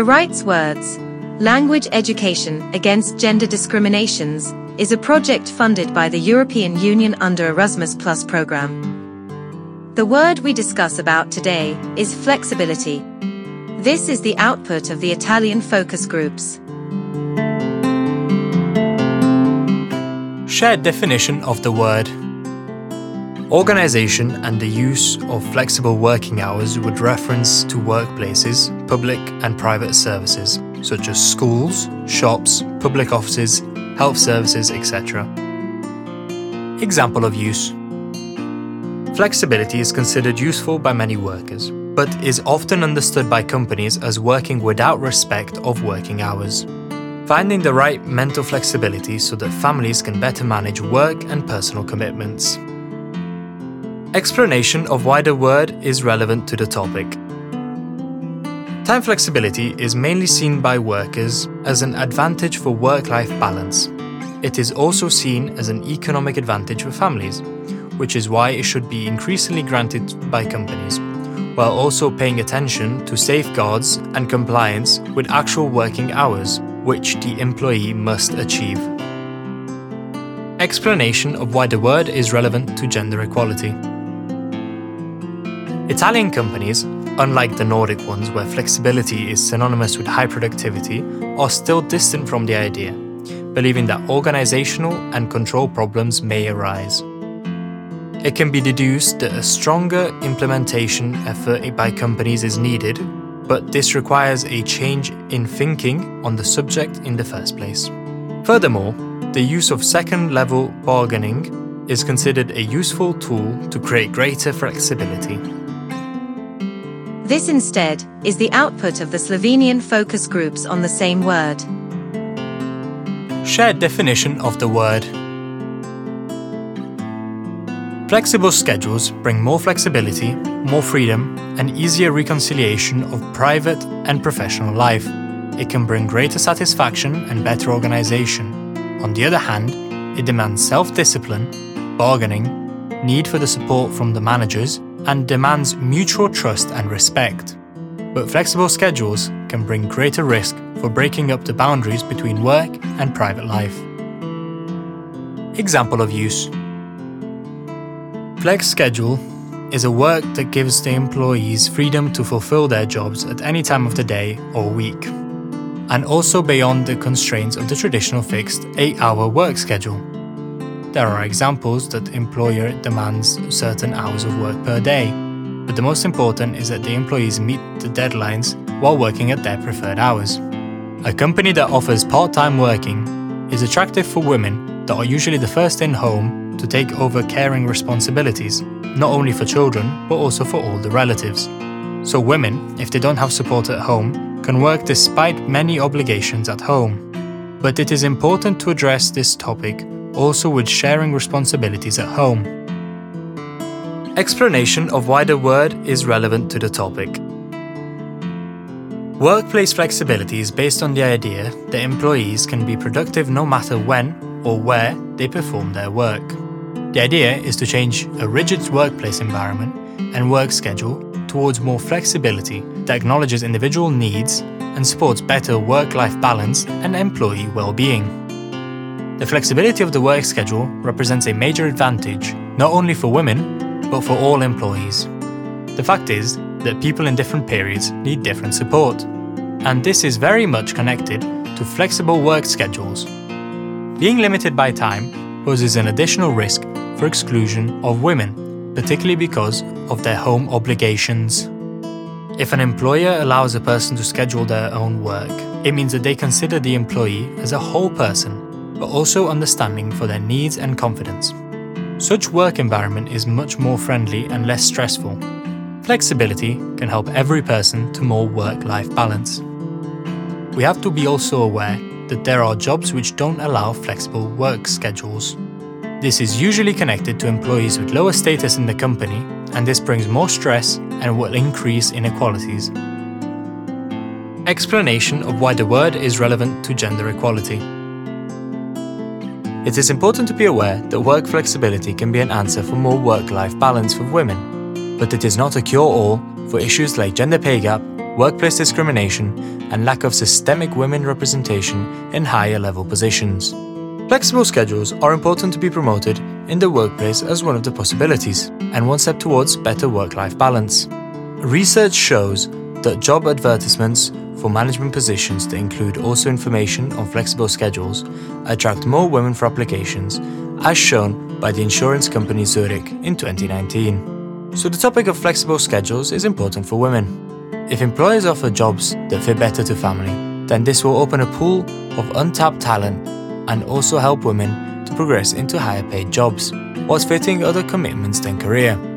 The Rights Words Language Education Against Gender Discriminations is a project funded by the European Union under Erasmus Plus program. The word we discuss about today is flexibility. This is the output of the Italian focus groups. Shared definition of the word Organization and the use of flexible working hours would reference to workplaces, public and private services, such as schools, shops, public offices, health services, etc. Example of use Flexibility is considered useful by many workers, but is often understood by companies as working without respect of working hours. Finding the right mental flexibility so that families can better manage work and personal commitments. Explanation of why the word is relevant to the topic. Time flexibility is mainly seen by workers as an advantage for work life balance. It is also seen as an economic advantage for families, which is why it should be increasingly granted by companies, while also paying attention to safeguards and compliance with actual working hours, which the employee must achieve. Explanation of why the word is relevant to gender equality. Italian companies, unlike the Nordic ones where flexibility is synonymous with high productivity, are still distant from the idea, believing that organizational and control problems may arise. It can be deduced that a stronger implementation effort by companies is needed, but this requires a change in thinking on the subject in the first place. Furthermore, the use of second level bargaining is considered a useful tool to create greater flexibility. This instead is the output of the Slovenian focus groups on the same word. Shared definition of the word. Flexible schedules bring more flexibility, more freedom, and easier reconciliation of private and professional life. It can bring greater satisfaction and better organization. On the other hand, it demands self discipline, bargaining, need for the support from the managers, and demands mutual trust and respect. But flexible schedules can bring greater risk for breaking up the boundaries between work and private life. Example of use Flex schedule is a work that gives the employees freedom to fulfill their jobs at any time of the day or week, and also beyond the constraints of the traditional fixed 8 hour work schedule. There are examples that employer demands certain hours of work per day, but the most important is that the employees meet the deadlines while working at their preferred hours. A company that offers part time working is attractive for women that are usually the first in home to take over caring responsibilities, not only for children, but also for all the relatives. So, women, if they don't have support at home, can work despite many obligations at home. But it is important to address this topic also with sharing responsibilities at home. Explanation of why the word is relevant to the topic. Workplace flexibility is based on the idea that employees can be productive no matter when or where they perform their work. The idea is to change a rigid workplace environment and work schedule towards more flexibility that acknowledges individual needs and supports better work life balance and employee well being. The flexibility of the work schedule represents a major advantage, not only for women, but for all employees. The fact is that people in different periods need different support, and this is very much connected to flexible work schedules. Being limited by time poses an additional risk for exclusion of women, particularly because of their home obligations. If an employer allows a person to schedule their own work, it means that they consider the employee as a whole person but also understanding for their needs and confidence. Such work environment is much more friendly and less stressful. Flexibility can help every person to more work-life balance. We have to be also aware that there are jobs which don't allow flexible work schedules. This is usually connected to employees with lower status in the company, and this brings more stress and will increase inequalities. Explanation of why the word is relevant to gender equality. It is important to be aware that work flexibility can be an answer for more work life balance for women, but it is not a cure all for issues like gender pay gap, workplace discrimination, and lack of systemic women representation in higher level positions. Flexible schedules are important to be promoted in the workplace as one of the possibilities, and one step towards better work life balance. Research shows that job advertisements for management positions that include also information on flexible schedules attract more women for applications, as shown by the insurance company Zurich in 2019. So, the topic of flexible schedules is important for women. If employers offer jobs that fit better to family, then this will open a pool of untapped talent and also help women to progress into higher paid jobs, whilst fitting other commitments than career.